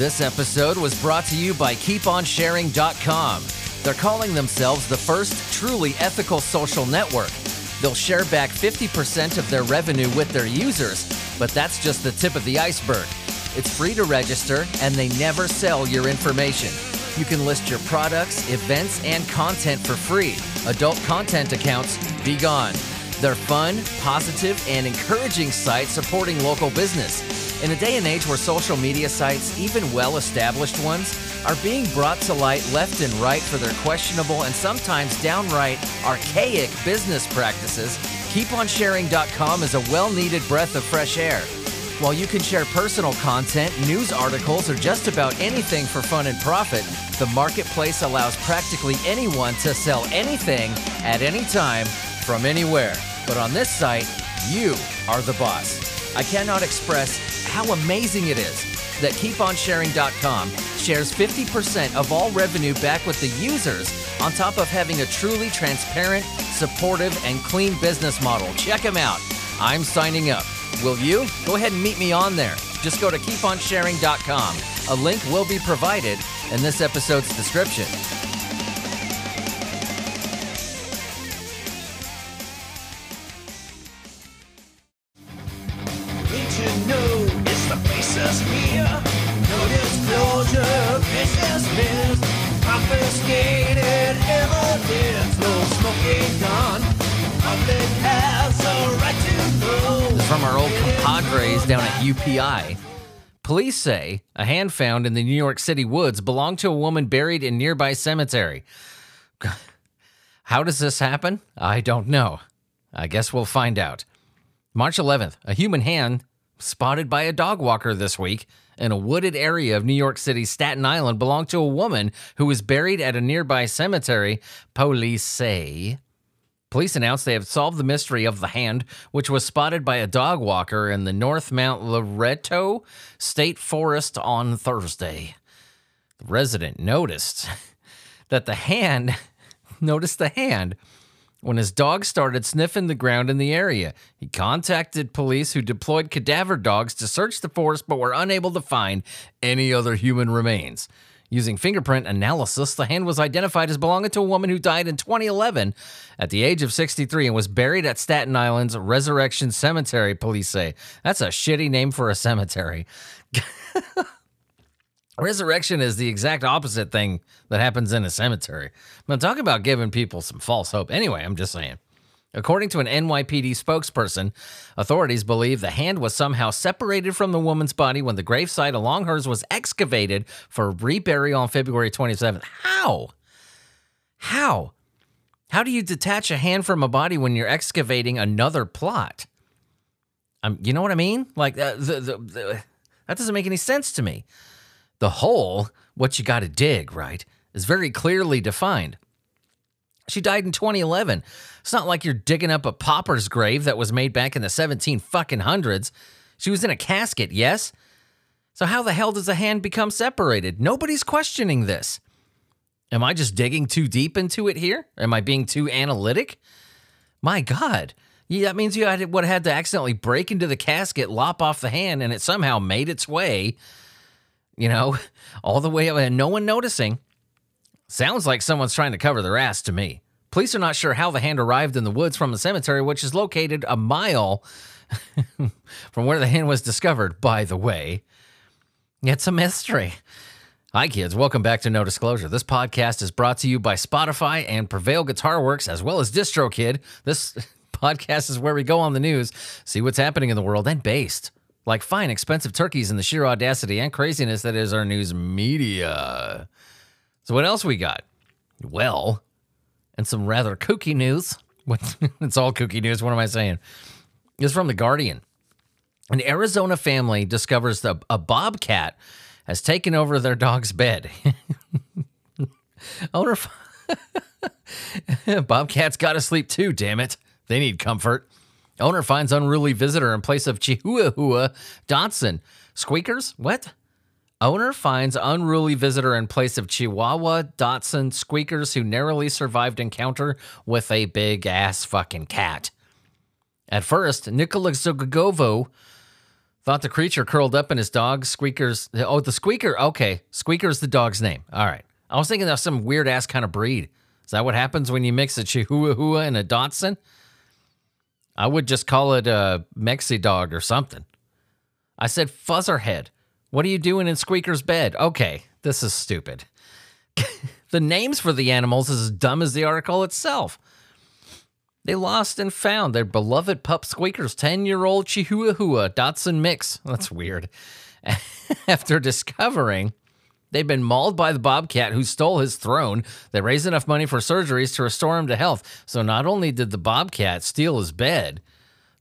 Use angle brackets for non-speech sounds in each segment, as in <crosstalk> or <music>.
This episode was brought to you by KeepOnSharing.com. They're calling themselves the first truly ethical social network. They'll share back 50% of their revenue with their users, but that's just the tip of the iceberg. It's free to register, and they never sell your information. You can list your products, events, and content for free. Adult content accounts, be gone. They're fun, positive, and encouraging sites supporting local business. In a day and age where social media sites, even well established ones, are being brought to light left and right for their questionable and sometimes downright archaic business practices, KeepOnSharing.com is a well needed breath of fresh air. While you can share personal content, news articles, or just about anything for fun and profit, the marketplace allows practically anyone to sell anything at any time from anywhere. But on this site, you are the boss. I cannot express how amazing it is that KeepOnSharing.com shares 50% of all revenue back with the users on top of having a truly transparent, supportive, and clean business model. Check them out. I'm signing up. Will you? Go ahead and meet me on there. Just go to keeponsharing.com. A link will be provided in this episode's description. Know faceless here? Uh, no disclosure. Confiscated evidence, no smoking gun. Public has a right to. From our old compadres down at UPI. Police say a hand found in the New York City woods belonged to a woman buried in nearby cemetery. How does this happen? I don't know. I guess we'll find out. March 11th, a human hand spotted by a dog walker this week in a wooded area of New York City's Staten Island belonged to a woman who was buried at a nearby cemetery, police say. Police announced they have solved the mystery of the hand, which was spotted by a dog walker in the North Mount Loretto State Forest on Thursday. The resident noticed <laughs> that the hand <laughs> noticed the hand when his dog started sniffing the ground in the area. He contacted police who deployed cadaver dogs to search the forest but were unable to find any other human remains. Using fingerprint analysis, the hand was identified as belonging to a woman who died in 2011 at the age of 63 and was buried at Staten Island's Resurrection Cemetery, police say. That's a shitty name for a cemetery. <laughs> Resurrection is the exact opposite thing that happens in a cemetery. I'm talk about giving people some false hope. Anyway, I'm just saying. According to an NYPD spokesperson, authorities believe the hand was somehow separated from the woman's body when the gravesite along hers was excavated for reburial on February 27th. How? How? How do you detach a hand from a body when you're excavating another plot? Um, you know what I mean? Like uh, the, the, the, that doesn't make any sense to me. The hole, what you got to dig, right, is very clearly defined. She died in 2011. It's not like you're digging up a pauper's grave that was made back in the 17 fucking hundreds. She was in a casket, yes? So how the hell does a hand become separated? Nobody's questioning this. Am I just digging too deep into it here? Am I being too analytic? My God. Yeah, that means you had, would have had to accidentally break into the casket, lop off the hand, and it somehow made its way, you know, <laughs> all the way up and no one noticing. Sounds like someone's trying to cover their ass to me. Police are not sure how the hand arrived in the woods from the cemetery, which is located a mile <laughs> from where the hand was discovered, by the way. It's a mystery. Hi, kids. Welcome back to No Disclosure. This podcast is brought to you by Spotify and Prevail Guitar Works, as well as DistroKid. This <laughs> podcast is where we go on the news, see what's happening in the world, and based like fine, expensive turkeys and the sheer audacity and craziness that is our news media. So, what else we got? Well, and some rather kooky news. <laughs> it's all kooky news. What am I saying? It's from The Guardian. An Arizona family discovers that a bobcat has taken over their dog's bed. <laughs> Owner. <laughs> Bobcats got to sleep too, damn it. They need comfort. Owner finds unruly visitor in place of Chihuahua Dachshund. Squeakers? What? Owner finds unruly visitor in place of Chihuahua Dachshund squeakers who narrowly survived encounter with a big ass fucking cat. At first, Nicola Zogovo thought the creature curled up in his dog. Squeaker's. Oh, the squeaker. Okay. Squeaker's is the dog's name. All right. I was thinking of some weird ass kind of breed. Is that what happens when you mix a Chihuahua and a Dachshund? I would just call it a Mexi dog or something. I said Fuzzerhead. What are you doing in Squeaker's bed? Okay, this is stupid. <laughs> the names for the animals is as dumb as the article itself. They lost and found their beloved pup Squeaker's 10 year old Chihuahua Dachshund mix. That's weird. <laughs> After discovering they'd been mauled by the bobcat who stole his throne, they raised enough money for surgeries to restore him to health. So not only did the bobcat steal his bed,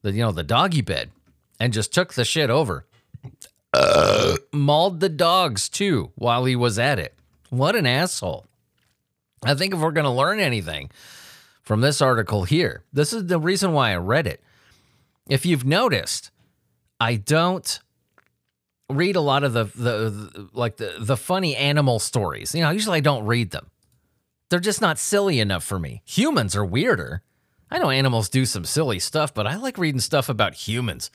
the you know, the doggy bed, and just took the shit over. mauled the dogs too while he was at it. What an asshole. I think if we're to learn anything from this article here, this is the reason why I read it. If you've noticed, I don't read a lot of the, the, the like the the funny animal stories. You know, usually I don't read them. They're just not silly enough for me. Humans are weirder. I know animals do some silly stuff, but I like reading stuff about humans,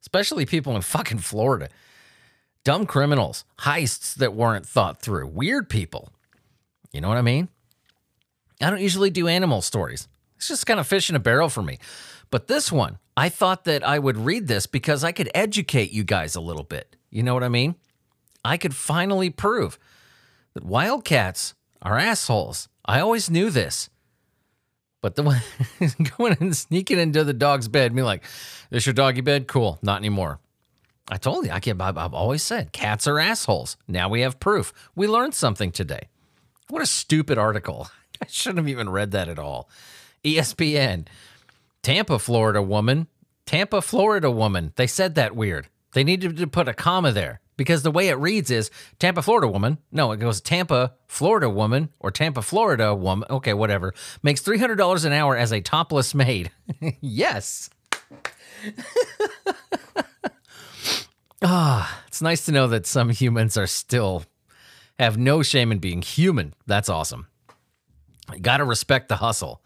especially people in fucking Florida. Dumb criminals, heists that weren't thought through, weird people. You know what I mean? I don't usually do animal stories. It's just kind of fish in a barrel for me. But this one, I thought that I would read this because I could educate you guys a little bit. You know what I mean? I could finally prove that wildcats are assholes. I always knew this. But the one <laughs> going and sneaking into the dog's bed, me like, "This your doggy bed? Cool. Not anymore." I told you, I can. I've always said cats are assholes. Now we have proof. We learned something today. What a stupid article. <laughs> I shouldn't have even read that at all. ESPN, Tampa, Florida woman. Tampa, Florida woman. They said that weird. They needed to put a comma there because the way it reads is Tampa, Florida woman. No, it goes Tampa, Florida woman or Tampa, Florida woman. Okay, whatever. Makes $300 an hour as a topless maid. <laughs> yes. <laughs> Ah, it's nice to know that some humans are still have no shame in being human. That's awesome. You got to respect the hustle.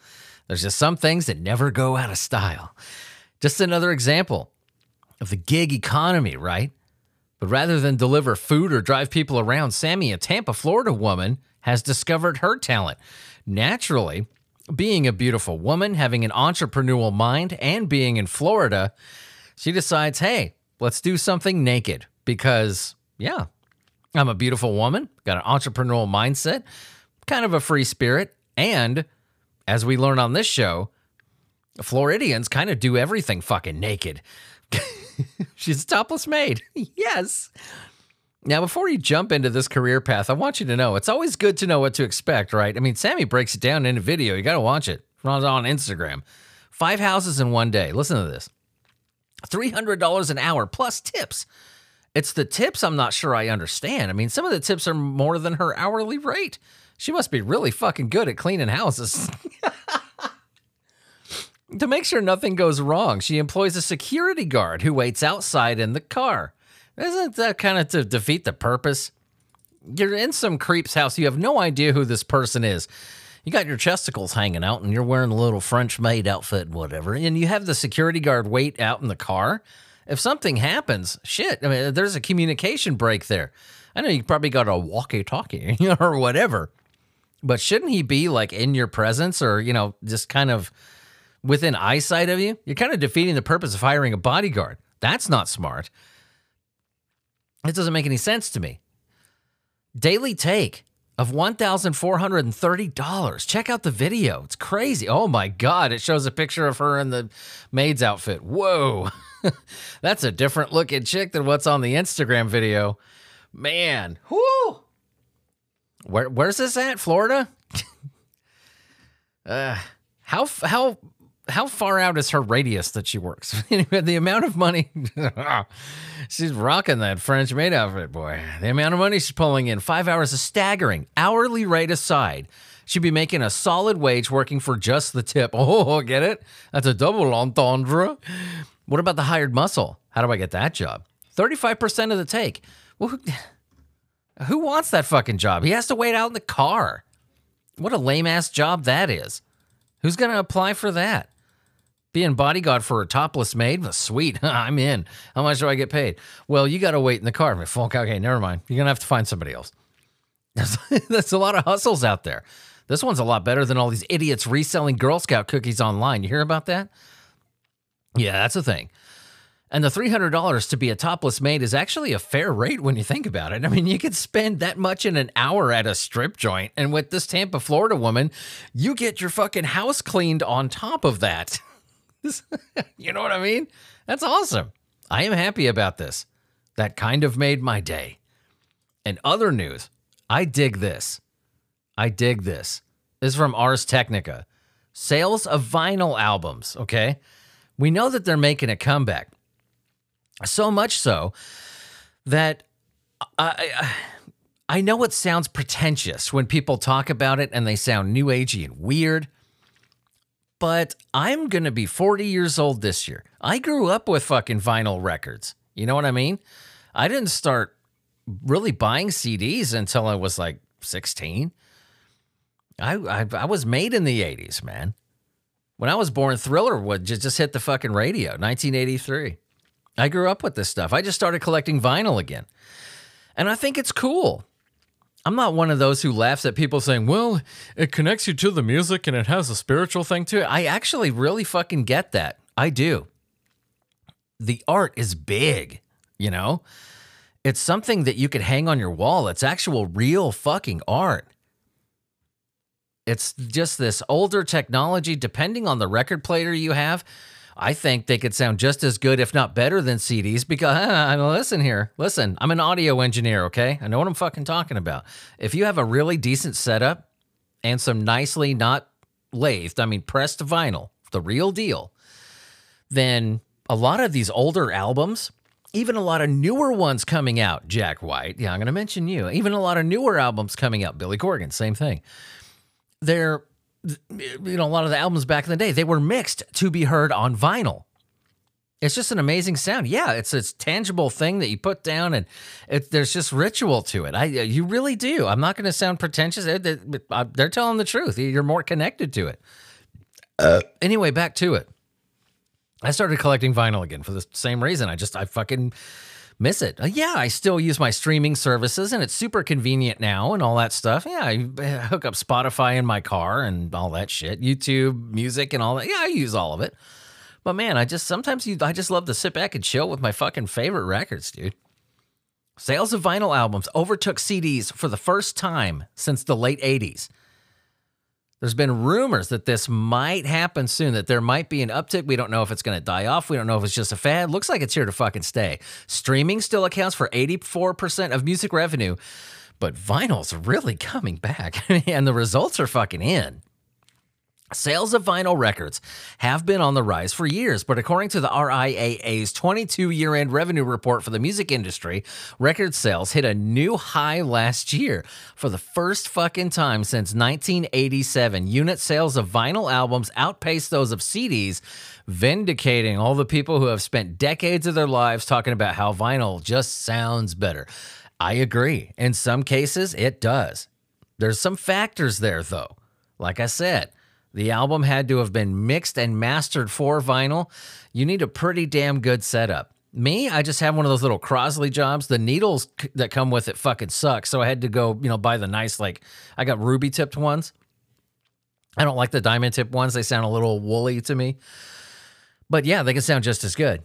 There's just some things that never go out of style. Just another example of the gig economy, right? But rather than deliver food or drive people around, Sammy, a Tampa, Florida woman, has discovered her talent. Naturally, being a beautiful woman, having an entrepreneurial mind, and being in Florida, she decides, hey, let's do something naked because, yeah, I'm a beautiful woman, got an entrepreneurial mindset, kind of a free spirit, and as we learn on this show, Floridians kind of do everything fucking naked. <laughs> <laughs> She's a topless maid. <laughs> yes. Now, before you jump into this career path, I want you to know it's always good to know what to expect, right? I mean, Sammy breaks it down in a video. You got to watch it. It's on Instagram. Five houses in one day. Listen to this $300 an hour plus tips. It's the tips I'm not sure I understand. I mean, some of the tips are more than her hourly rate. She must be really fucking good at cleaning houses. <laughs> to make sure nothing goes wrong, she employs a security guard who waits outside in the car. Isn't that kind of to defeat the purpose? You're in some creep's house, you have no idea who this person is. You got your chesticles hanging out and you're wearing a little French maid outfit and whatever, and you have the security guard wait out in the car. If something happens, shit, I mean, there's a communication break there. I know you probably got a walkie talkie <laughs> or whatever, but shouldn't he be like in your presence or, you know, just kind of within eyesight of you? You're kind of defeating the purpose of hiring a bodyguard. That's not smart. It doesn't make any sense to me. Daily take of $1,430. Check out the video. It's crazy. Oh my God. It shows a picture of her in the maid's outfit. Whoa. <laughs> That's a different looking chick than what's on the Instagram video. Man. Whoo. Where, where's this at? Florida? <laughs> uh, how, how, how far out is her radius that she works? <laughs> the amount of money <laughs> she's rocking that French maid outfit, boy. The amount of money she's pulling in, five hours is staggering. Hourly rate aside, she'd be making a solid wage working for just the tip. <laughs> Oh, get it? That's a double entendre. What about the hired muscle? How do I get that job? 35% of the take. Well, who, <sighs> who wants that fucking job? He has to wait out in the car. What a lame ass job that is. Who's going to apply for that? Being bodyguard for a topless maid? Sweet. <laughs> I'm in. How much do I get paid? Well, you got to wait in the car. Okay, never mind. You're going to have to find somebody else. <laughs> That's a lot of hustles out there. This one's a lot better than all these idiots reselling Girl Scout cookies online. You hear about that? Yeah, that's a thing. And the $300 to be a topless maid is actually a fair rate when you think about it. I mean, you could spend that much in an hour at a strip joint. And with this Tampa, Florida woman, you get your fucking house cleaned on top of that. <laughs> <laughs> you know what I mean? That's awesome. I am happy about this. That kind of made my day. And other news, I dig this. I dig this. This is from Ars Technica. Sales of vinyl albums, okay? We know that they're making a comeback. So much so that I, I, I know it sounds pretentious when people talk about it and they sound new agey and weird, but I'm going to be 40 years old this year. I grew up with fucking vinyl records. You know what I mean? I didn't start really buying CDs until I was like 16. I, I, I was made in the 80s, man. When I was born, Thriller would just, just hit the fucking radio, 1983. I grew up with this stuff. I just started collecting vinyl again. And I think it's cool. I'm not one of those who laughs at people saying, well, it connects you to the music and it has a spiritual thing to it. I actually really fucking get that. I do. The art is big, you know? It's something that you could hang on your wall. It's actual real fucking art. It's just this older technology, depending on the record player you have. I think they could sound just as good, if not better, than CDs. Because <laughs> uh, listen here, listen, I'm an audio engineer, okay? I know what I'm fucking talking about. If you have a really decent setup and some nicely not lathed, I mean pressed vinyl, the real deal, then a lot of these older albums, even a lot of newer ones coming out, Jack White, yeah, I'm going to mention you, even a lot of newer albums coming out, Billy Corgan, same thing. They're you know, a lot of the albums back in the day, they were mixed to be heard on vinyl. It's just an amazing sound. Yeah, it's a tangible thing that you put down, and it, there's just ritual to it. I, you really do. I'm not going to sound pretentious. They're, they're, telling the truth. You're more connected to it. Uh, anyway, back to it. I started collecting vinyl again for the same reason. I just I fucking miss it. Uh, yeah, I still use my streaming services and it's super convenient now and all that stuff. Yeah, <laughs> I hook up Spotify in my car and all that shit, YouTube music and all that. Yeah, I use all of it. But man, I just sometimes you, I just love to sit back and chill with my fucking favorite records, dude. Sales of vinyl albums overtook CDs for the first time since the late 80s. There's been rumors that this might happen soon, that there might be an uptick. We don't know if it's going to die off. We don't know if it's just a fad. Looks like it's here to fucking stay. Streaming still accounts for 84% of music revenue, but vinyl's really coming back, <laughs> and the results are fucking in. Sales of vinyl records have been on the rise for years, but according to the RIAA's 22 year end revenue report for the music industry, record sales hit a new high last year. For the first fucking time since 1987, unit sales of vinyl albums outpaced those of CDs, vindicating all the people who have spent decades of their lives talking about how vinyl just sounds better. I agree. In some cases, it does. There's some factors there, though. Like I said, the album had to have been mixed and mastered for vinyl. You need a pretty damn good setup. Me, I just have one of those little Crosley jobs. The needles that come with it fucking suck. So I had to go, you know, buy the nice, like, I got ruby tipped ones. I don't like the diamond tip ones. They sound a little woolly to me. But yeah, they can sound just as good.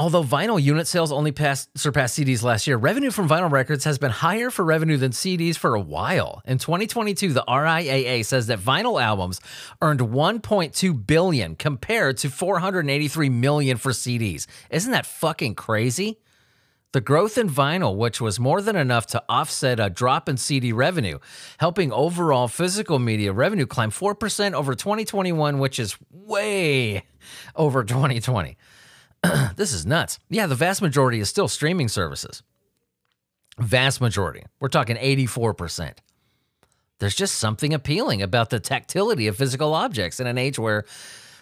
Although vinyl unit sales only passed, surpassed CDs last year, revenue from vinyl records has been higher for revenue than CDs for a while. In 2022, the RIAA says that vinyl albums earned 1.2 billion compared to 483 million for CDs. Isn't that fucking crazy? The growth in vinyl, which was more than enough to offset a drop in CD revenue, helping overall physical media revenue climb 4% over 2021, which is way over 2020. <clears throat> this is nuts. Yeah, the vast majority is still streaming services. Vast majority. We're talking 84%. There's just something appealing about the tactility of physical objects in an age where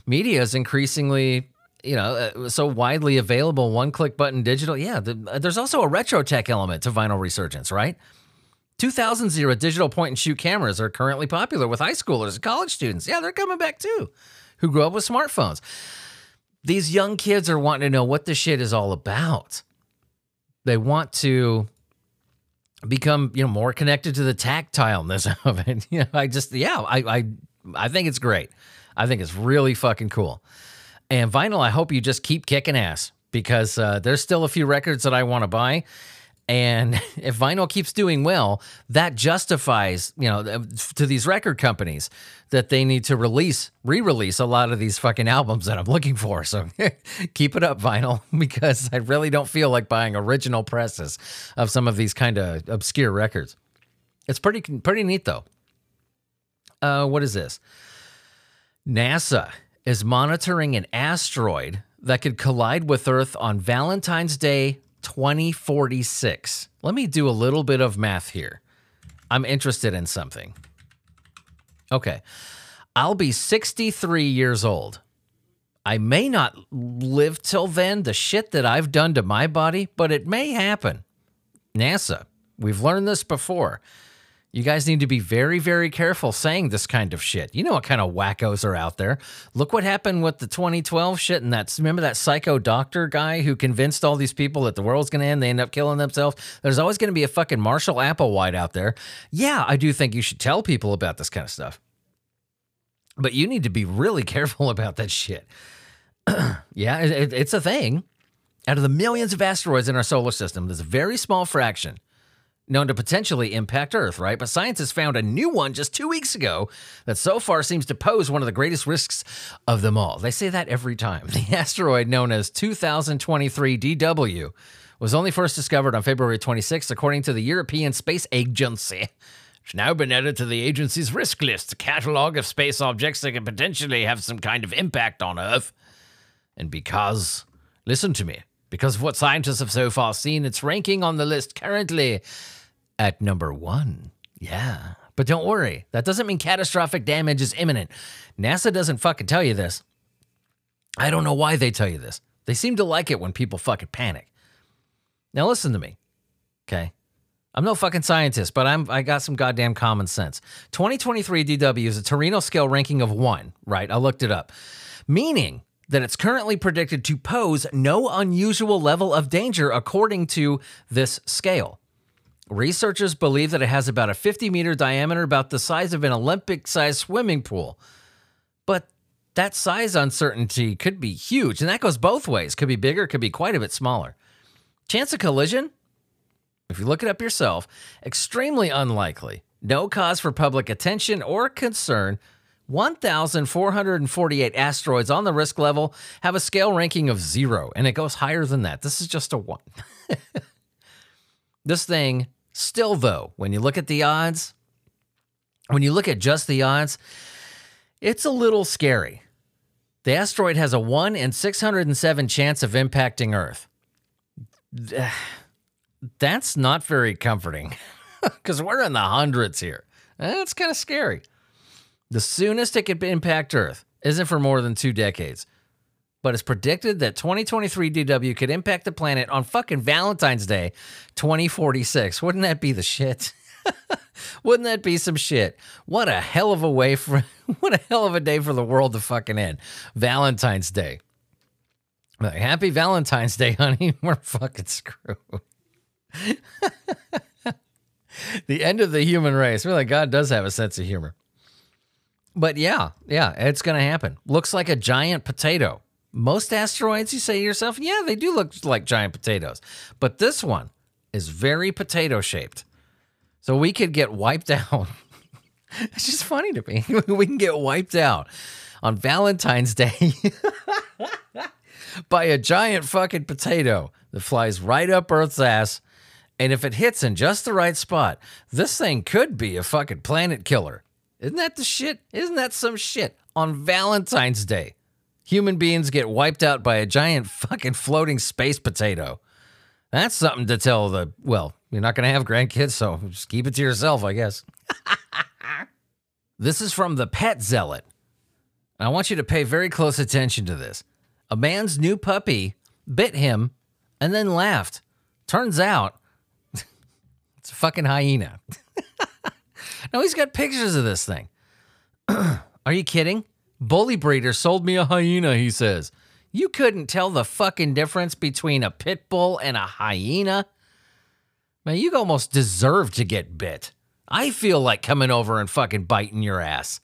media is increasingly, you know, uh, so widely available, one click button digital. Yeah, the, uh, there's also a retro tech element to vinyl resurgence, right? 2000 era digital point and shoot cameras are currently popular with high schoolers and college students. Yeah, they're coming back too, who grew up with smartphones. These young kids are wanting to know what the shit is all about. They want to become, you know, more connected to the tactileness <laughs> of it. You know, I just, yeah, I, I, I think it's great. I think it's really fucking cool. And vinyl, I hope you just keep kicking ass because uh, there's still a few records that I want to buy. And <laughs> if vinyl keeps doing well, that justifies, you know, to these record companies that they need to release, re-release a lot of these fucking albums that I'm looking for. So <laughs> keep it up, vinyl, <laughs> because I really don't feel like buying original presses of some of these kind of obscure records. It's pretty pretty neat though. Uh, what is this? NASA is monitoring an asteroid that could collide with Earth on Valentine's Day 2046. Let me do a little bit of math here. I'm interested in something. Okay. I'll be 63 years old. I may not live till then, the shit that I've done to my body, but it may happen. NASA, we've learned this before. You guys need to be very, very careful saying this kind of shit. You know what kind of wackos are out there. Look what happened with the 2012 shit and that's remember that psycho doctor guy who convinced all these people that the world's gonna end, they end up killing themselves. There's always gonna be a fucking Marshall Applewhite out there. Yeah, I do think you should tell people about this kind of stuff. But you need to be really <laughs> careful about that shit. <clears throat> yeah, it, it's a thing. Out of the millions of asteroids in our solar system, there's a very small fraction known to potentially impact Earth, right? But scientists found a new one just two weeks ago that so far seems to pose one of the greatest risks of them all. They say that every time. <laughs> The asteroid known as 2023 DW was only first discovered on February 26th, according to the European Space Agency. It's now been added to the agency's risk list, a catalog of space objects that could potentially have some kind of impact on Earth. And because, listen to me, because of what scientists have so far seen, it's ranking on the list currently at number one. Yeah. But don't worry, that doesn't mean catastrophic damage is imminent. NASA doesn't fucking tell you this. I don't know why they tell you this. They seem to like it when people fucking panic. Now listen to me. Okay. I'm no fucking scientist, but I'm I got some goddamn common sense. 2023 DW is a Torino scale ranking of 1, right? I looked it up. Meaning that it's currently predicted to pose no unusual level of danger according to this scale. Researchers believe that it has about a 50 meter diameter, about the size of an Olympic sized swimming pool. But that size uncertainty could be huge, and that goes both ways. Could be bigger, could be quite a bit smaller. Chance of collision? If you look it up yourself, extremely unlikely. No cause for public attention or concern. 1,448 asteroids on the risk level have a scale ranking of zero, and it goes higher than that. This is just a one. <laughs> this thing Still, though, when you look at the odds, when you look at just the odds, it's a little scary. The asteroid has a 1 in 607 chance of impacting Earth. <sighs> That's not very comforting <laughs> because we're in the hundreds here. That's kind of scary. The soonest it could impact Earth isn't for more than two decades but it's predicted that 2023 DW could impact the planet on fucking Valentine's Day 2046. Wouldn't that be the shit? <laughs> Wouldn't that be some shit? What a hell of a way for <laughs> what a hell of a day for the world to fucking end. Valentine's Day. Like, happy Valentine's Day, <laughs> honey. We're fucking screwed. the end of the human race. Really, God does have a sense of humor. But yeah, yeah, it's going to happen. Looks like a giant potato most asteroids, you say to yourself, yeah, they do look like giant potatoes. But this one is very potato shaped. So we could get wiped <laughs> out. it's just funny to me. <laughs> we can get wiped out on Valentine's Day <laughs> by a giant fucking potato that flies right up Earth's ass. And if it hits in just the right spot, this thing could be a fucking planet killer. Isn't that the shit? Isn't that some shit on Valentine's Day? Human beings get wiped out by a giant fucking floating space potato. That's something to tell the, well, you're not going to have grandkids, so just keep it to yourself, I guess. <laughs> this is from the Pet Zealot. I want you to pay very close attention to this. A man's new puppy bit him and then laughed. Turns out <laughs> it's a fucking hyena. <laughs> now he's got pictures of this thing. <clears throat> Are you kidding? Bully breeder sold me a hyena, he says. You couldn't tell the fucking difference between a pit bull and a hyena? Man, you almost deserve to get bit. I feel like coming over and fucking biting your ass.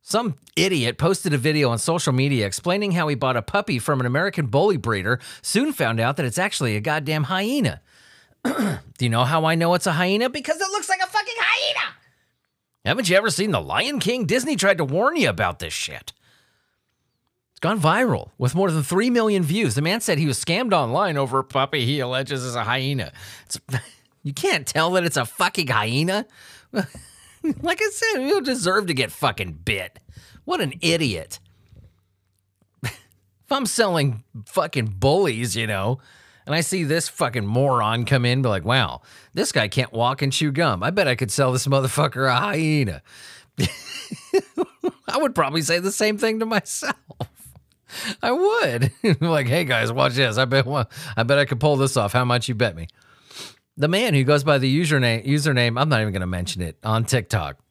Some idiot posted a video on social media explaining how he bought a puppy from an American bully breeder, soon found out that it's actually a goddamn hyena. <clears throat> Do you know how I know it's a hyena? Because it looks like a fucking hyena! Haven't you ever seen The Lion King? Disney tried to warn you about this shit. It's gone viral with more than 3 million views. The man said he was scammed online over a puppy he alleges is a hyena. It's, <laughs> you can't tell that it's a fucking hyena. <laughs> like I said, you deserve to get fucking bit. What an idiot. <laughs> if I'm selling fucking bullies, you know, and I see this fucking moron come in, be like, wow, this guy can't walk and chew gum. I bet I could sell this motherfucker a hyena. <laughs> I would probably say the same thing to myself. <laughs> I would. <laughs> like, hey guys, watch this. I bet I bet I could pull this off. How much you bet me? The man who goes by the username username, I'm not even gonna mention it, on TikTok.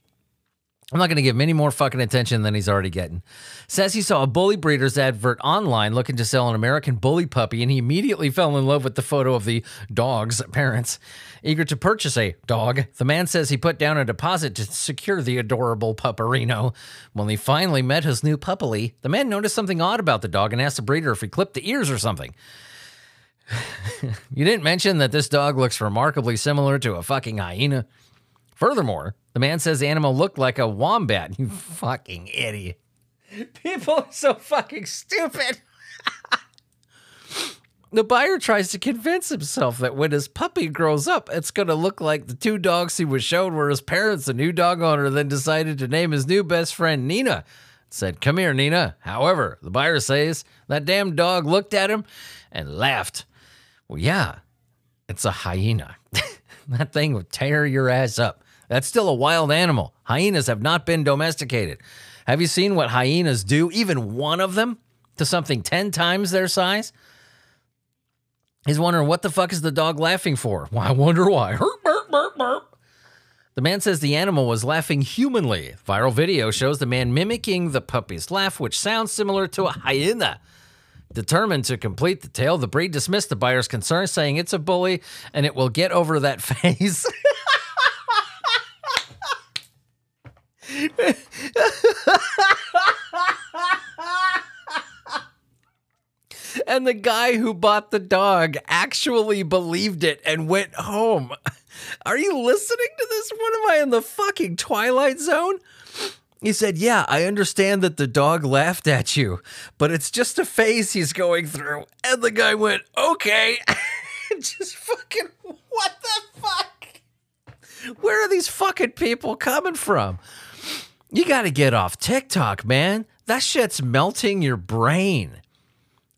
I'm not going to give him any more fucking attention than he's already getting. Says he saw a bully breeder's advert online looking to sell an American bully puppy, and he immediately fell in love with the photo of the dog's parents. Eager to purchase a dog, the man says he put down a deposit to secure the adorable pupperino. When he finally met his new puppily, the man noticed something odd about the dog and asked the breeder if he clipped the ears or something. <laughs> you didn't mention that this dog looks remarkably similar to a fucking hyena. Furthermore, the man says the animal looked like a wombat. You fucking idiot. People are so fucking stupid. <laughs> the buyer tries to convince himself that when his puppy grows up, it's going to look like the two dogs he was shown were his parents. The new dog owner then decided to name his new best friend Nina. Said, Come here, Nina. However, the buyer says that damn dog looked at him and laughed. Well, yeah, it's a hyena. <laughs> that thing would tear your ass up. That's still a wild animal. Hyenas have not been domesticated. Have you seen what hyenas do, even one of them, to something 10 times their size? He's wondering, what the fuck is the dog laughing for? <laughs> Well, I wonder why. Burp, burp, burp. The man says the animal was laughing humanly. Viral video shows the man mimicking the puppy's laugh, which sounds similar to a hyena. Determined to complete the tale, the breed dismissed the buyer's concern, saying it's a bully and it will get over that <laughs> phase. <laughs> and the guy who bought the dog actually believed it and went home. Are you listening to this? What am I in the fucking Twilight Zone? He said, Yeah, I understand that the dog laughed at you, but it's just a phase he's going through. And the guy went, Okay. <laughs> just fucking, what the fuck? Where are these fucking people coming from? You got to get off TikTok, man. That shit's melting your brain.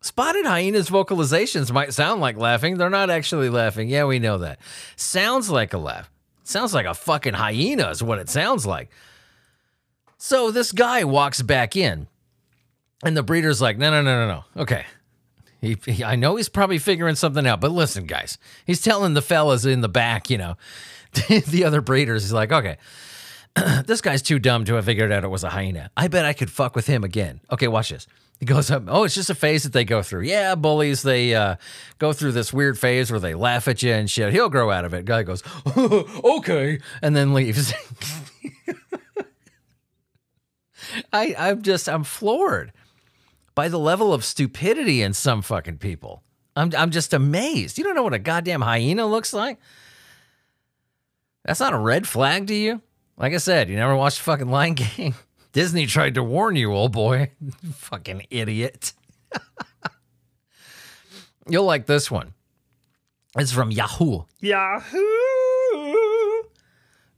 Spotted hyenas' vocalizations might sound like laughing. They're not actually laughing. Yeah, we know that. Sounds like a laugh. Sounds like a fucking hyena is what it sounds like. So this guy walks back in, and the breeder's like, no, no, no, no, no. Okay. He, he, I know he's probably figuring something out, but listen, guys, he's telling the fellas in the back, you know, <laughs> the other breeders, he's like, okay, <clears throat> this guy's too dumb to have figured out it was a hyena. I bet I could fuck with him again. Okay, watch this. He goes up. Oh, it's just a phase that they go through. Yeah, bullies. They uh, go through this weird phase where they laugh at you and shit. He'll grow out of it. Guy goes, <laughs> okay, and then leaves. <laughs> I I'm just I'm floored by the level of stupidity in some fucking people. I'm I'm just amazed. You don't know what a goddamn hyena looks like. That's not a red flag to you. Like I said, you never watched fucking Lion King. <laughs> Disney tried to warn you, old boy. <laughs> fucking idiot. <laughs> You'll like this one. It's from Yahoo. Yahoo!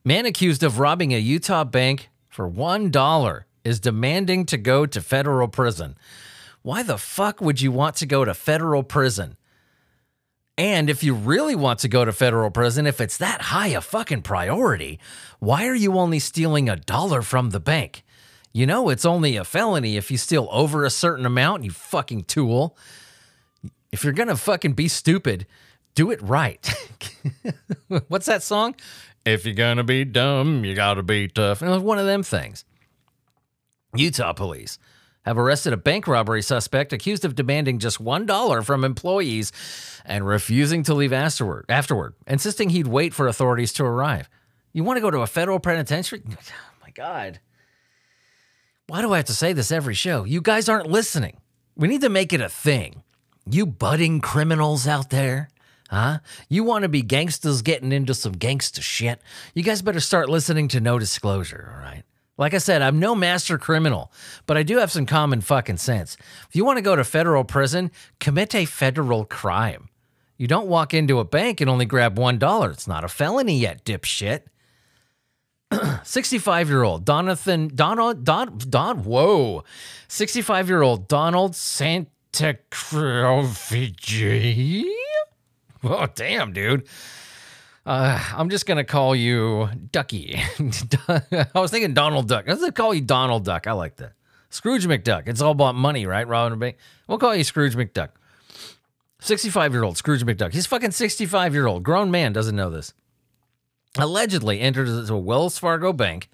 Man accused of robbing a Utah bank for $1 is demanding to go to federal prison. Why the fuck would you want to go to federal prison? And if you really want to go to federal prison, if it's that high a fucking priority, why are you only stealing a dollar from the bank? You know, it's only a felony if you steal over a certain amount, you fucking tool. If you're gonna fucking be stupid, do it right. <laughs> What's that song? If you're gonna be dumb, you gotta be tough. One of them things. Utah police have arrested a bank robbery suspect accused of demanding just $1 from employees and refusing to leave afterward, afterward, insisting he'd wait for authorities to arrive. You want to go to a federal penitentiary? <laughs> Oh my God. Why do I have to say this every show? You guys aren't listening. We need to make it a thing. You budding criminals out there, huh? You want to be gangsters getting into some gangster shit? You guys better start listening to No Disclosure, all right? Like I said, I'm no master criminal, but I do have some common fucking sense. If you want to go to federal prison, commit a federal crime. You don't walk into a bank and only grab $1. It's not a felony yet, dipshit. <clears throat> 65 year old Donathan Donald Don Don whoa 65 year old Donald Santa Cruz Oh damn dude uh, I'm just gonna call you Ducky. <laughs> I was thinking Donald Duck. Let's call you Donald Duck. I like that. Scrooge McDuck. It's all about money, right? Robin Bank. We'll call you Scrooge McDuck. 65 year old Scrooge McDuck. He's fucking 65 year old. Grown man doesn't know this allegedly entered a Wells Fargo bank,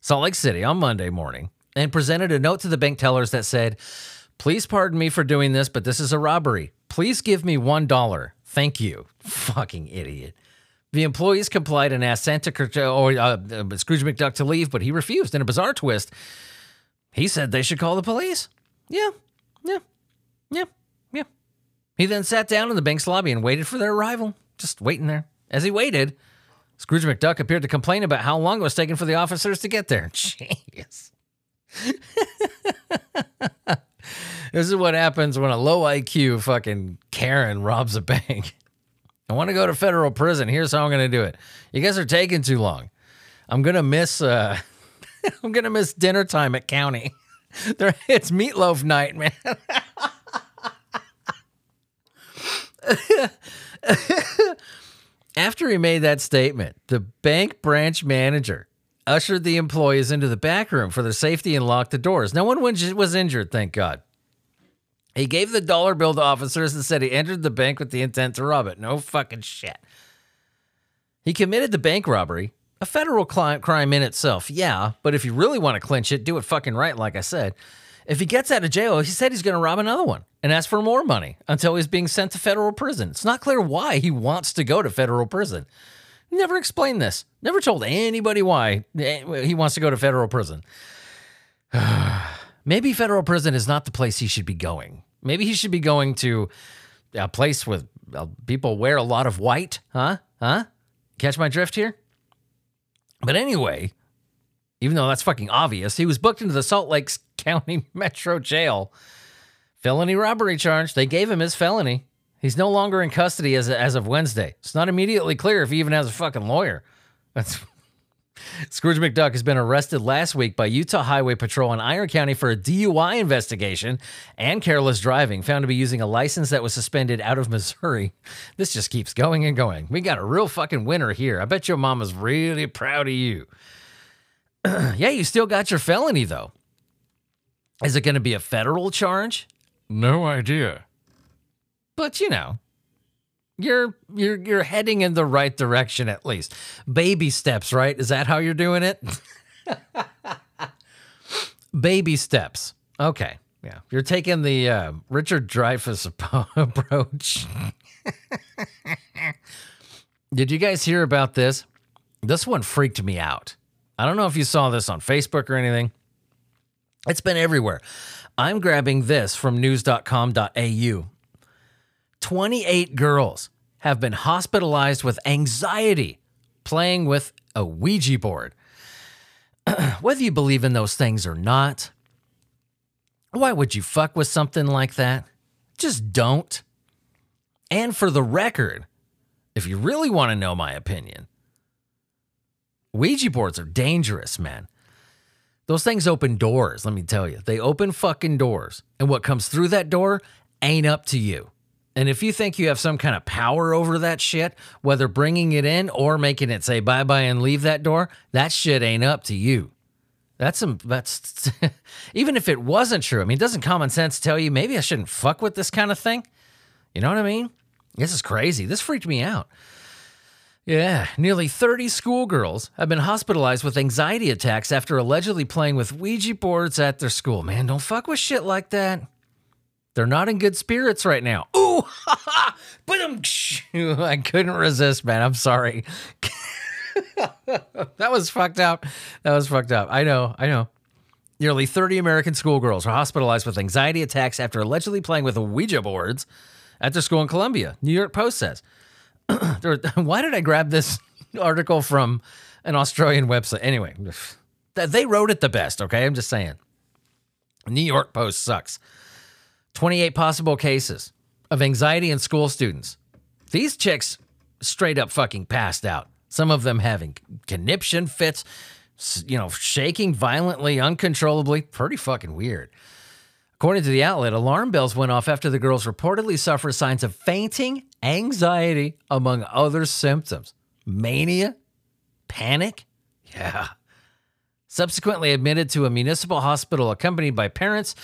Salt Lake City, on Monday morning and presented a note to the bank tellers that said, Please pardon me for doing this, but this is a robbery. Please give me $1. Thank you. <laughs> Fucking idiot. The employees complied and asked Santa or uh, Scrooge McDuck to leave, but he refused. In a bizarre twist, he said they should call the police. Yeah, yeah, yeah, yeah. He then sat down in the bank's lobby and waited for their arrival, just waiting there. As he waited, Scrooge McDuck appeared to complain about how long it was taking for the officers to get there. <laughs> Jeez. <laughs> this is what happens when a low IQ fucking Karen robs a bank. I want to go to federal prison. Here's how I'm going to do it. You guys are taking too long. I'm going to miss uh <laughs> I'm going to miss dinner time at county. <laughs> There it's meatloaf night, man. <laughs> After he made that statement, the bank branch manager ushered the employees into the back room for their safety and locked the doors. No one was injured, thank God. He gave the dollar bill to officers and said he entered the bank with the intent to rob it. No fucking shit. He committed the bank robbery, a federal crime in itself, yeah, but if you really want to clinch it, do it fucking right, like I said. If he gets out of jail, he said he's going to rob another one and ask for more money until he's being sent to federal prison. It's not clear why he wants to go to federal prison. Never explained this. Never told anybody why eh, he wants to go to federal prison. <sighs> Maybe federal prison is not the place he should be going. Maybe he should be going to a place with uh, people wear a lot of white, huh? Huh? Catch my drift here? But anyway, even though that's fucking obvious, he was booked into the Salt Lake <laughs> County Metro Jail. Felony robbery charge. They gave him his felony. He's no longer in custody as, as of Wednesday. It's not immediately clear if he even has a fucking lawyer. That's <laughs> Scrooge McDuck has been arrested last week by Utah Highway Patrol in Iron County for a DUI investigation and careless driving, found to be using a license that was suspended out of Missouri. This just keeps going and going. We got a real fucking winner here. I bet your mama's really proud of you. <clears throat> yeah, you still got your felony though. Is it going to be a federal charge? No idea. But you know, you're you're you're heading in the right direction at least. Baby steps, right? Is that how you're doing it? <laughs> Baby steps. Okay. Yeah. You're taking the uh, Richard Dreyfuss <laughs> approach. <laughs> Did you guys hear about this? This one freaked me out. I don't know if you saw this on Facebook or anything. It's been everywhere. I'm grabbing this from news.com.au. 28 girls have been hospitalized with anxiety playing with a Ouija board. <clears throat> Whether you believe in those things or not, why would you fuck with something like that? Just don't. And for the record, if you really want to know my opinion, Ouija boards are dangerous, man. Those things open doors, let me tell you. They open fucking doors. And what comes through that door ain't up to you. And if you think you have some kind of power over that shit, whether bringing it in or making it say bye bye and leave that door, that shit ain't up to you. That's some, that's, <laughs> even if it wasn't true, I mean, doesn't common sense tell you maybe I shouldn't fuck with this kind of thing? You know what I mean? This is crazy. This freaked me out. Yeah, nearly 30 schoolgirls have been hospitalized with anxiety attacks after allegedly playing with Ouija boards at their school. Man, don't fuck with shit like that. They're not in good spirits right now. <laughs> Ooh, I'm, I couldn't resist, man. I'm sorry. <laughs> that was fucked up. That was fucked up. I know, I know. Nearly 30 American schoolgirls were hospitalized with anxiety attacks after allegedly playing with Ouija boards at their school in Colombia. New York Post says. <clears throat> <laughs> Why did I grab this article from an Australian website? Anyway, <sighs> they wrote it the best, okay? I'm just saying. New York Post sucks. 28 possible cases of anxiety in school students. These chicks straight up fucking passed out. Some of them having conniption fits, you know, shaking violently, uncontrollably. Pretty fucking weird. According to the outlet, alarm bells went off after the girls reportedly suffered signs of fainting, anxiety, among other symptoms. Mania? Panic? Yeah. Subsequently admitted to a municipal hospital accompanied by parents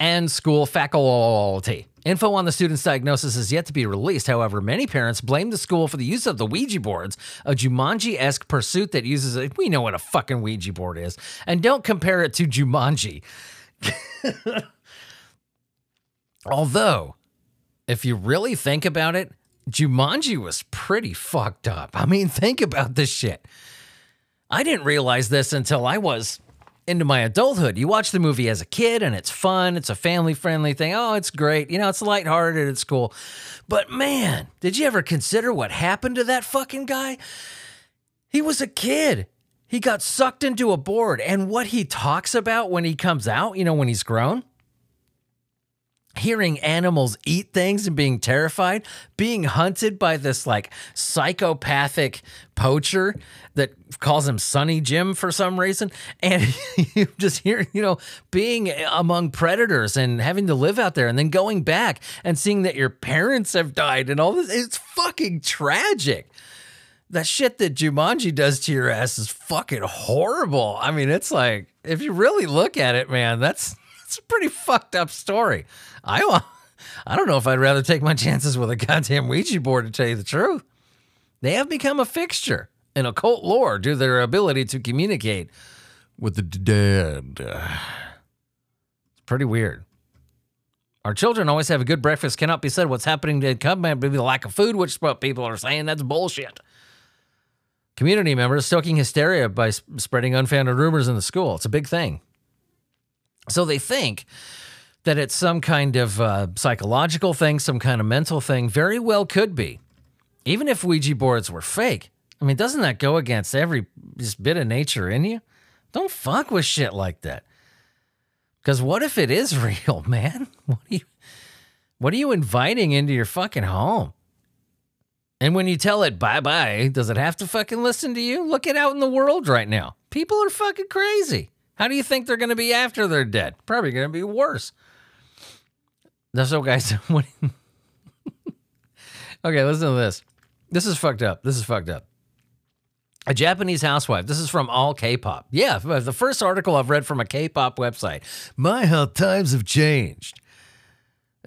and school faculty. Info on the student's diagnosis is yet to be released. However, many parents blame the school for the use of the Ouija boards, a Jumanji esque pursuit that uses it. We know what a fucking Ouija board is. And don't compare it to Jumanji. <laughs> Although, if you really think about it, Jumanji was pretty fucked up. I mean, think about this shit. I didn't realize this until I was into my adulthood. You watch the movie as a kid and it's fun, it's a family friendly thing. Oh, it's great. You know, it's lighthearted, it's cool. But man, did you ever consider what happened to that fucking guy? He was a kid. He got sucked into a board. And what he talks about when he comes out, you know, when he's grown, hearing animals eat things and being terrified, being hunted by this like psychopathic poacher that calls him Sonny Jim for some reason, and <laughs> you just hear, you know, being among predators and having to live out there and then going back and seeing that your parents have died and all this. It's fucking tragic. That shit that Jumanji does to your ass is fucking horrible. I mean, it's like, if you really look at it, man, that's it's a pretty fucked up story. I I don't know if I'd rather take my chances with a goddamn Ouija board to tell you the truth. They have become a fixture in occult lore due to their ability to communicate with the dead. It's pretty weird. Our children always have a good breakfast. Cannot be said what's happening to come maybe the lack of food, which is what people are saying. That's bullshit. Community members stoking hysteria by spreading unfounded rumors in the school. It's a big thing. So they think that it's some kind of uh, psychological thing, some kind of mental thing. Very well could be. Even if Ouija boards were fake. I mean, doesn't that go against every just bit of nature in you? Don't fuck with shit like that. Because what if it is <laughs> real, man? What are you, what are you inviting into your fucking home? And when you tell it bye bye, does it have to fucking listen to you? Look it out in the world right now. People are fucking crazy. How do you think they're going to be after they're dead? Probably going to be worse. So, guys, <laughs> what, okay, listen to this. This is fucked up. This is fucked up. A Japanese housewife. This is from All K-pop. Yeah, the first article I've read from a K-pop website. My how times have changed.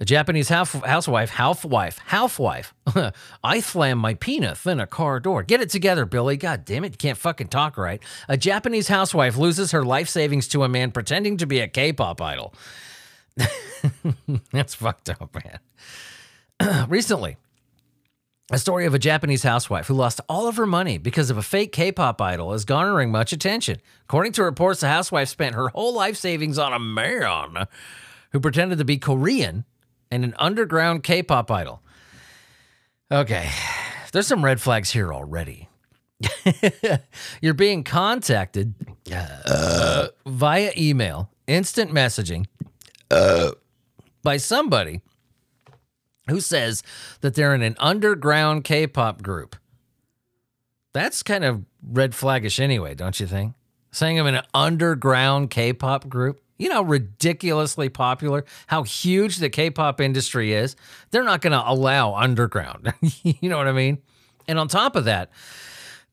A Japanese house, housewife, housewife, housewife. <laughs> I slammed my penis in a car door. Get it together, Billy. God damn it, you can't fucking talk right. A Japanese housewife loses her life savings to a man pretending to be a K-pop idol. <laughs> That's fucked up, man. <clears throat> Recently, a story of a Japanese housewife who lost all of her money because of a fake K pop idol is garnering much attention. According to reports, the housewife spent her whole life savings on a man who pretended to be Korean and an underground K pop idol. Okay, there's some red flags here already. <laughs> You're being contacted uh, via email, instant messaging, uh, by somebody who says that they're in an underground K pop group. That's kind of red flaggish anyway, don't you think? Saying I'm in an underground K pop group. You know, ridiculously popular, how huge the K pop industry is. They're not going to allow underground. <laughs> you know what I mean? And on top of that,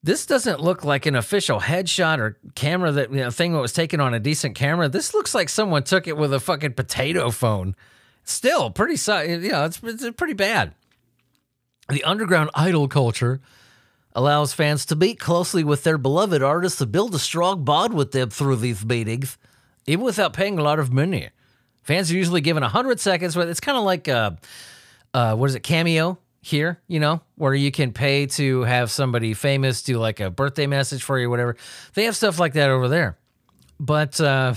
this doesn't look like an official headshot or camera that you know, thing that was taken on a decent camera. This looks like someone took it with a fucking potato phone. Still pretty, you know, it's, it's pretty bad. The underground idol culture allows fans to meet closely with their beloved artists to build a strong bond with them through these meetings, even without paying a lot of money. Fans are usually given 100 seconds, but it's kind of like, uh, uh, what is it, Cameo here, you know, where you can pay to have somebody famous do like a birthday message for you, whatever. They have stuff like that over there. But uh,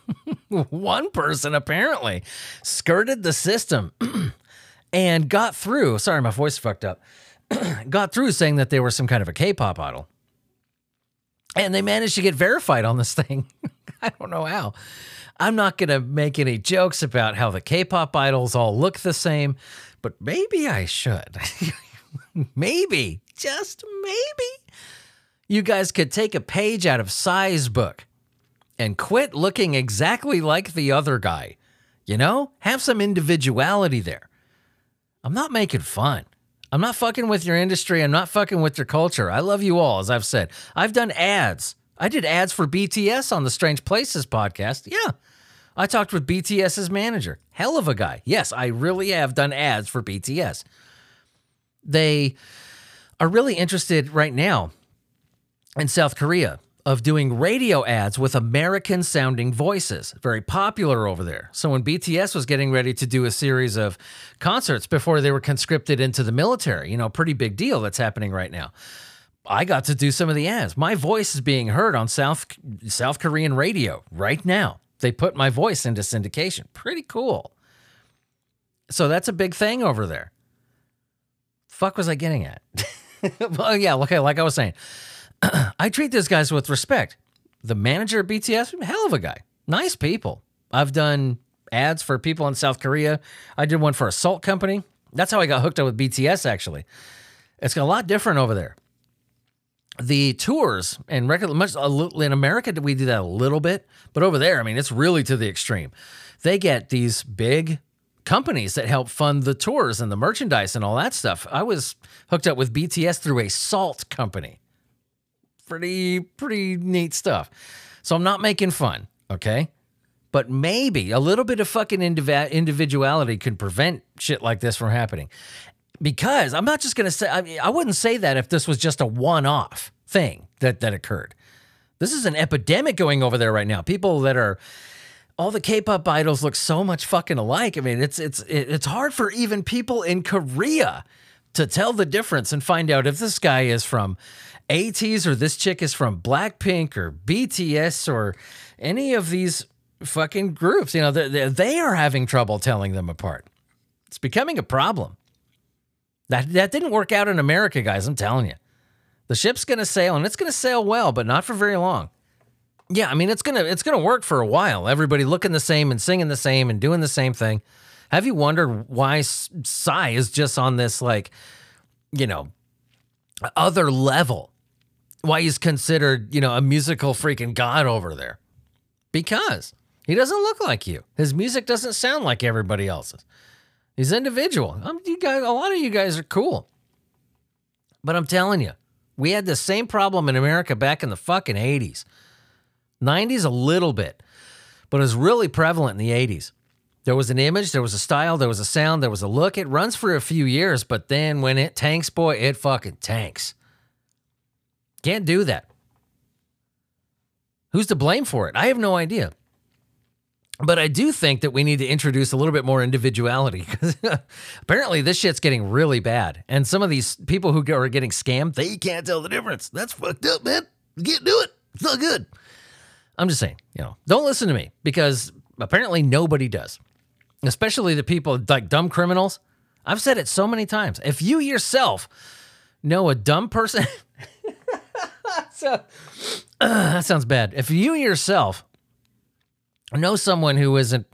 <laughs> one person apparently skirted the system <clears throat> and got through. Sorry, my voice fucked up. <clears throat> got through saying that they were some kind of a K-pop idol. And they managed to get verified on this thing. <laughs> I don't know how. I'm not going to make any jokes about how the K-pop idols all look the same, but maybe I should. <laughs> maybe, just maybe. You guys could take a page out of Psy's book and quit looking exactly like the other guy. You know, have some individuality there. I'm not making fun. I'm not fucking with your industry. I'm not fucking with your culture. I love you all, as I've said. I've done ads. I did ads for BTS on the Strange Places podcast. Yeah. I talked with BTS's manager. Hell of a guy. Yes, I really have done ads for BTS. They are really interested right now in South Korea of doing radio ads with American sounding voices. Very popular over there. So when BTS was getting ready to do a series of concerts before they were conscripted into the military, you know, pretty big deal that's happening right now. I got to do some of the ads. My voice is being heard on South South Korean radio right now. They put my voice into syndication. Pretty cool. So that's a big thing over there. Fuck was I getting at? <laughs> well, yeah, okay, like I was saying. I treat these guys with respect. The manager of BTS, hell of a guy. Nice people. I've done ads for people in South Korea. I did one for a salt company. That's how I got hooked up with BTS, actually. It's a lot different over there. The tours and record much in America we do that a little bit, but over there, I mean, it's really to the extreme. They get these big companies that help fund the tours and the merchandise and all that stuff. I was hooked up with BTS through a salt company pretty pretty neat stuff. So I'm not making fun, okay? But maybe a little bit of fucking individuality could prevent shit like this from happening. Because I'm not just going to say I, mean, I wouldn't say that if this was just a one-off thing that that occurred. This is an epidemic going over there right now. People that are all the K-pop idols look so much fucking alike. I mean, it's it's it's hard for even people in Korea to tell the difference and find out if this guy is from ATEEZ or this chick is from Blackpink or BTS or any of these fucking groups. You know, they, they are having trouble telling them apart. It's becoming a problem. That, that didn't work out in America, guys. I'm telling you. The ship's going to sail and it's going to sail well, but not for very long. Yeah, I mean it's gonna it's gonna work for a while. Everybody looking the same and singing the same and doing the same thing. Have you wondered why Psy is just on this like, you know, other level? Why he's considered, you know, a musical freaking god over there. Because he doesn't look like you. His music doesn't sound like everybody else's. He's individual. I'm, you guys, a lot of you guys are cool. But I'm telling you, we had the same problem in America back in the fucking 80s. 90s, a little bit, but it was really prevalent in the 80s. There was an image, there was a style, there was a sound, there was a look. It runs for a few years, but then when it tanks, boy, it fucking tanks. Can't do that. Who's to blame for it? I have no idea. But I do think that we need to introduce a little bit more individuality because <laughs> apparently this shit's getting really bad. And some of these people who are getting scammed, they can't tell the difference. That's fucked up, man. You can't do it. It's not good. I'm just saying, you know, don't listen to me because apparently nobody does, especially the people like dumb criminals. I've said it so many times. If you yourself know a dumb person, <laughs> <laughs> so, uh, <sniffs> that sounds bad. If you yourself know someone who isn't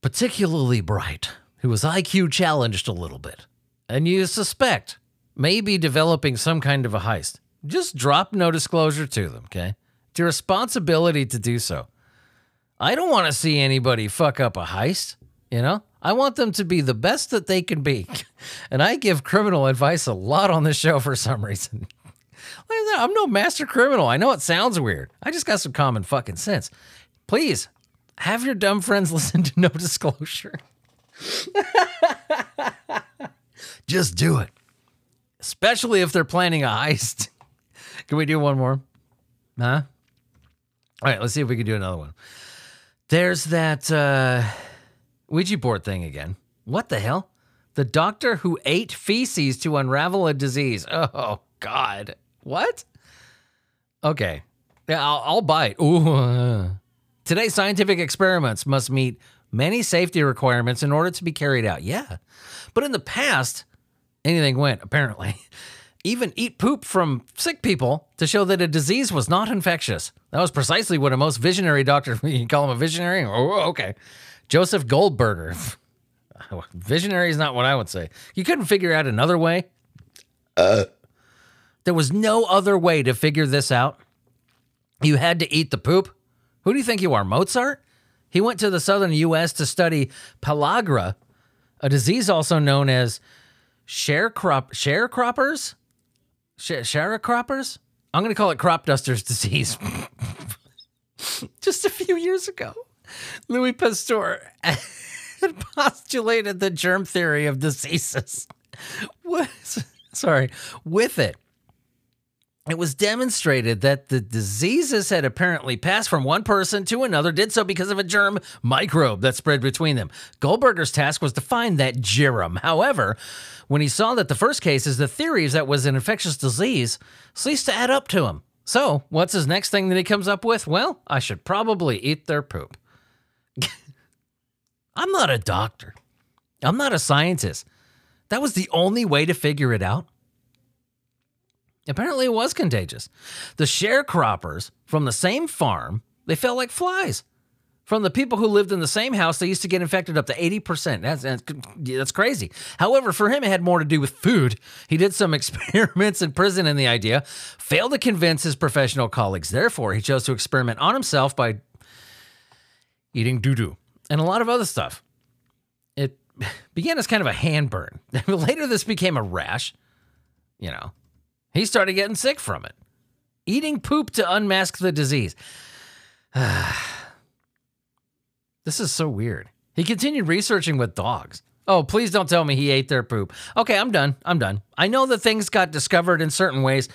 particularly bright, who is IQ challenged a little bit, and you suspect maybe developing some kind of a heist, just drop no disclosure to them, okay? It's your responsibility to do so. I don't want to see anybody fuck up a heist, you know? I want them to be the best that they can be. <laughs> And I give criminal advice a lot on the show for some reason. I'm no master criminal. I know it sounds weird. I just got some common fucking sense. Please have your dumb friends <laughs> listen to No Disclosure. <laughs> just do it. especially if they're planning a heist. can we do one more? Huh? All right, let's see if we can do another one. There's that uh, Ouija board thing again. What the hell? The doctor who ate feces to unravel a disease. Oh, God. What? Okay. Yeah, I'll, I'll bite. Ooh. uh. Today, scientific experiments must meet many safety requirements in order to be carried out. Yeah. But in the past, anything went, apparently. <laughs> Even eat poop from sick people to show that a disease was not infectious. That was precisely what a most visionary doctor, <laughs> you call him a visionary? Oh, okay. Joseph Goldberger. <laughs> Visionary is not what I would say. You couldn't figure out another way. There was no other way to figure this out. You had to eat the poop. Who do you think you are, Mozart? He went to the southern U.S. to study pellagra, a disease also known as sharecrop sharecroppers, Sh- sharecroppers. I'm going to call it crop dusters disease. <laughs> Just a few years ago, Louis Pasteur had <laughs> postulated the germ theory of diseases. <laughs> What? Sorry, with it it was demonstrated that the diseases had apparently passed from one person to another, did so because of a germ microbe that spread between them. Goldberger's task was to find that germ. However, when he saw that the first cases, the theories that was an infectious disease, ceased to add up to him. So, what's his next thing that he comes up with? Well, I should probably eat their poop. <laughs> I'm not a doctor. I'm not a scientist. That was the only way to figure it out. Apparently, it was contagious. The sharecroppers from the same farm, they felt like flies. From the people who lived in the same house, they used to get infected up to 80%. That's, that's, that's crazy. However, for him, it had more to do with food. He did some <laughs> experiments in prison in the idea, failed to convince his professional colleagues. Therefore, he chose to experiment on himself by eating doo doo and a lot of other stuff. It <laughs> began as kind of a hand burn. <laughs> Later, this became a rash. You know, he started getting sick from it. Eating poop to unmask the disease. <sighs> this is so weird. He continued researching with dogs. Oh, please don't tell me he ate their poop. Okay, I'm done. I'm done. I know that things got discovered in certain ways.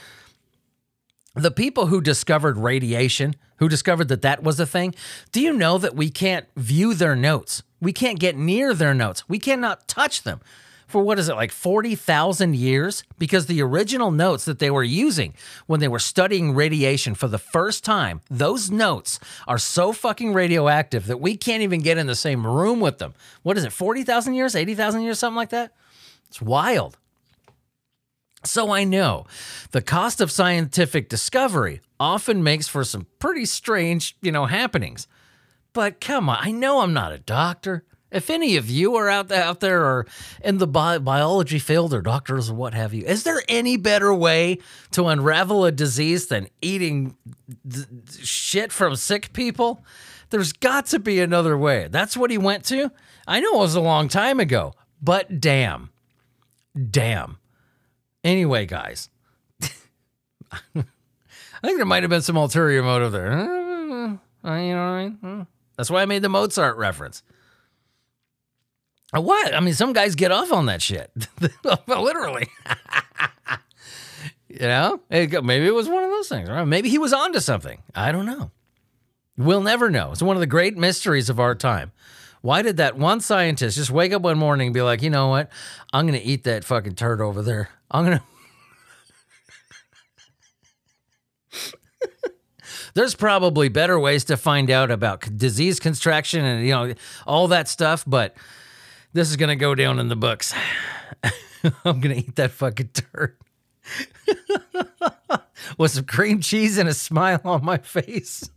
The people who discovered radiation, who discovered that that was a thing, do you know that we can't view their notes? We can't get near their notes. We cannot touch them for what is it, like 40,000 years? Because the original notes that they were using when they were studying radiation for the first time, those notes are so fucking radioactive that we can't even get in the same room with them. What is it, 40,000 years, 80,000 years, something like that? It's wild. So I know the cost of scientific discovery often makes for some pretty strange, you know, happenings. But come on, I know I'm not a doctor. If any of you are out there, out there or in the bi- biology field or doctors or what have you, is there any better way to unravel a disease than eating d- shit from sick people? There's got to be another way. That's what he went to. I know it was a long time ago, but damn. Damn. Anyway, guys, <laughs> I think there might have been some ulterior motive there. <laughs> You know what I mean? That's why I made the Mozart reference. Uh, What? I mean, some guys get off on that shit. <laughs> Literally. <laughs> you know? Maybe it was one of those things. Right? Maybe he was onto something. I don't know. We'll never know. It's one of the great mysteries of our time. Why did that one scientist just wake up one morning and be like, you know what? I'm going to eat that fucking turd over there. I'm going <laughs> to. There's probably better ways to find out about disease contraction and, you know, all that stuff, but this is to go down in the books. <laughs> I'm to eat that fucking turd. <laughs> With some cream cheese and a smile on my face.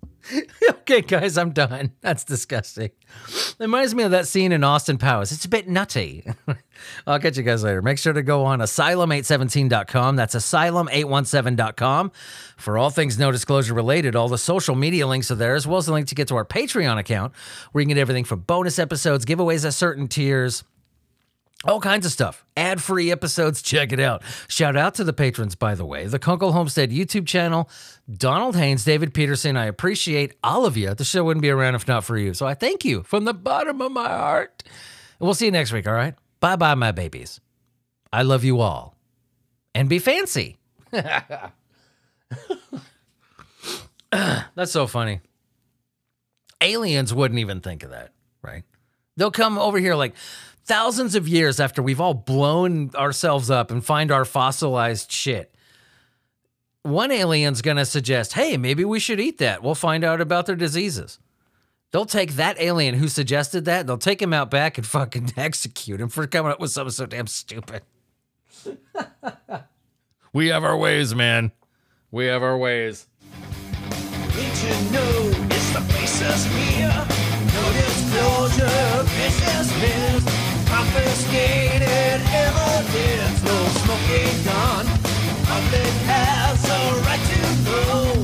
Okay, guys, I'm done. <laughs> That's disgusting. It reminds me of that scene in Austin Powers. It's a bit nutty. <laughs> I'll catch you guys later. Make sure to go on asylum817.com. That's asylum817.com for all things no disclosure related. All the social media links are there, as well as the link to get to our Patreon account, where you can get everything from bonus episodes, giveaways at certain tiers, all kinds of stuff. Ad free episodes. Check it out. Shout out to the patrons, by the way. The Kunkel Homestead YouTube channel, Donald Haynes, David Peterson. I appreciate all of you. The show wouldn't be around if not for you. So I thank you from the bottom of my heart. We'll see you next week, all right? Bye bye, my babies. I love you all. and be fancy. <laughs> That's so funny. Aliens wouldn't even think of that, right? They'll come over here like thousands of years after we've all blown ourselves up and find our fossilized shit. One alien's going to suggest, hey, maybe we should eat that. We'll find out about their diseases. They'll take that alien who suggested that, they'll take him out back and fucking <laughs> execute him for coming up with something so damn stupid. we have our ways, man. We have our ways. Did you know Confiscated evidence, no smoking gun. Public has a right to know.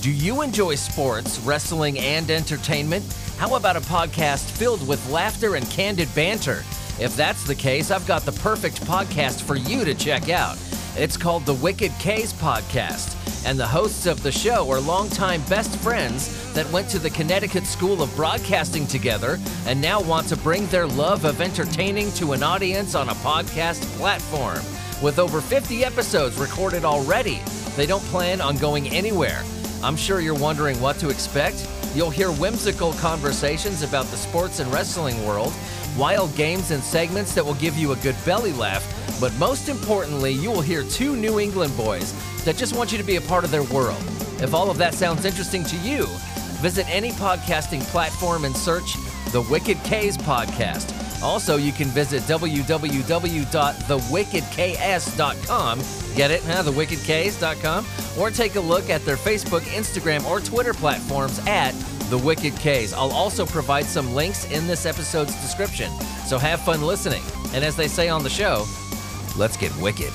Do you enjoy sports, wrestling, and entertainment? How about a podcast filled with laughter and candid banter? If that's the case, I've got the perfect podcast for you to check out. It's called the Wicked K's Podcast, and the hosts of the show are longtime best friends that went to the Connecticut School of Broadcasting together and now want to bring their love of entertaining to an audience on a podcast platform. With over 50 episodes recorded already, they don't plan on going anywhere. I'm sure you're wondering what to expect. You'll hear whimsical conversations about the sports and wrestling world, wild games and segments that will give you a good belly laugh, but most importantly, you will hear two New England boys that just want you to be a part of their world. If all of that sounds interesting to you, visit any podcasting platform and search The Wicked K's Podcast. Also, you can visit www.thewickedks.com. Get it? Huh? TheWickedKs.com. Or take a look at their Facebook, Instagram, or Twitter platforms at The Wicked K's. I'll also provide some links in this episode's description. So have fun listening. And as they say on the show, let's get wicked.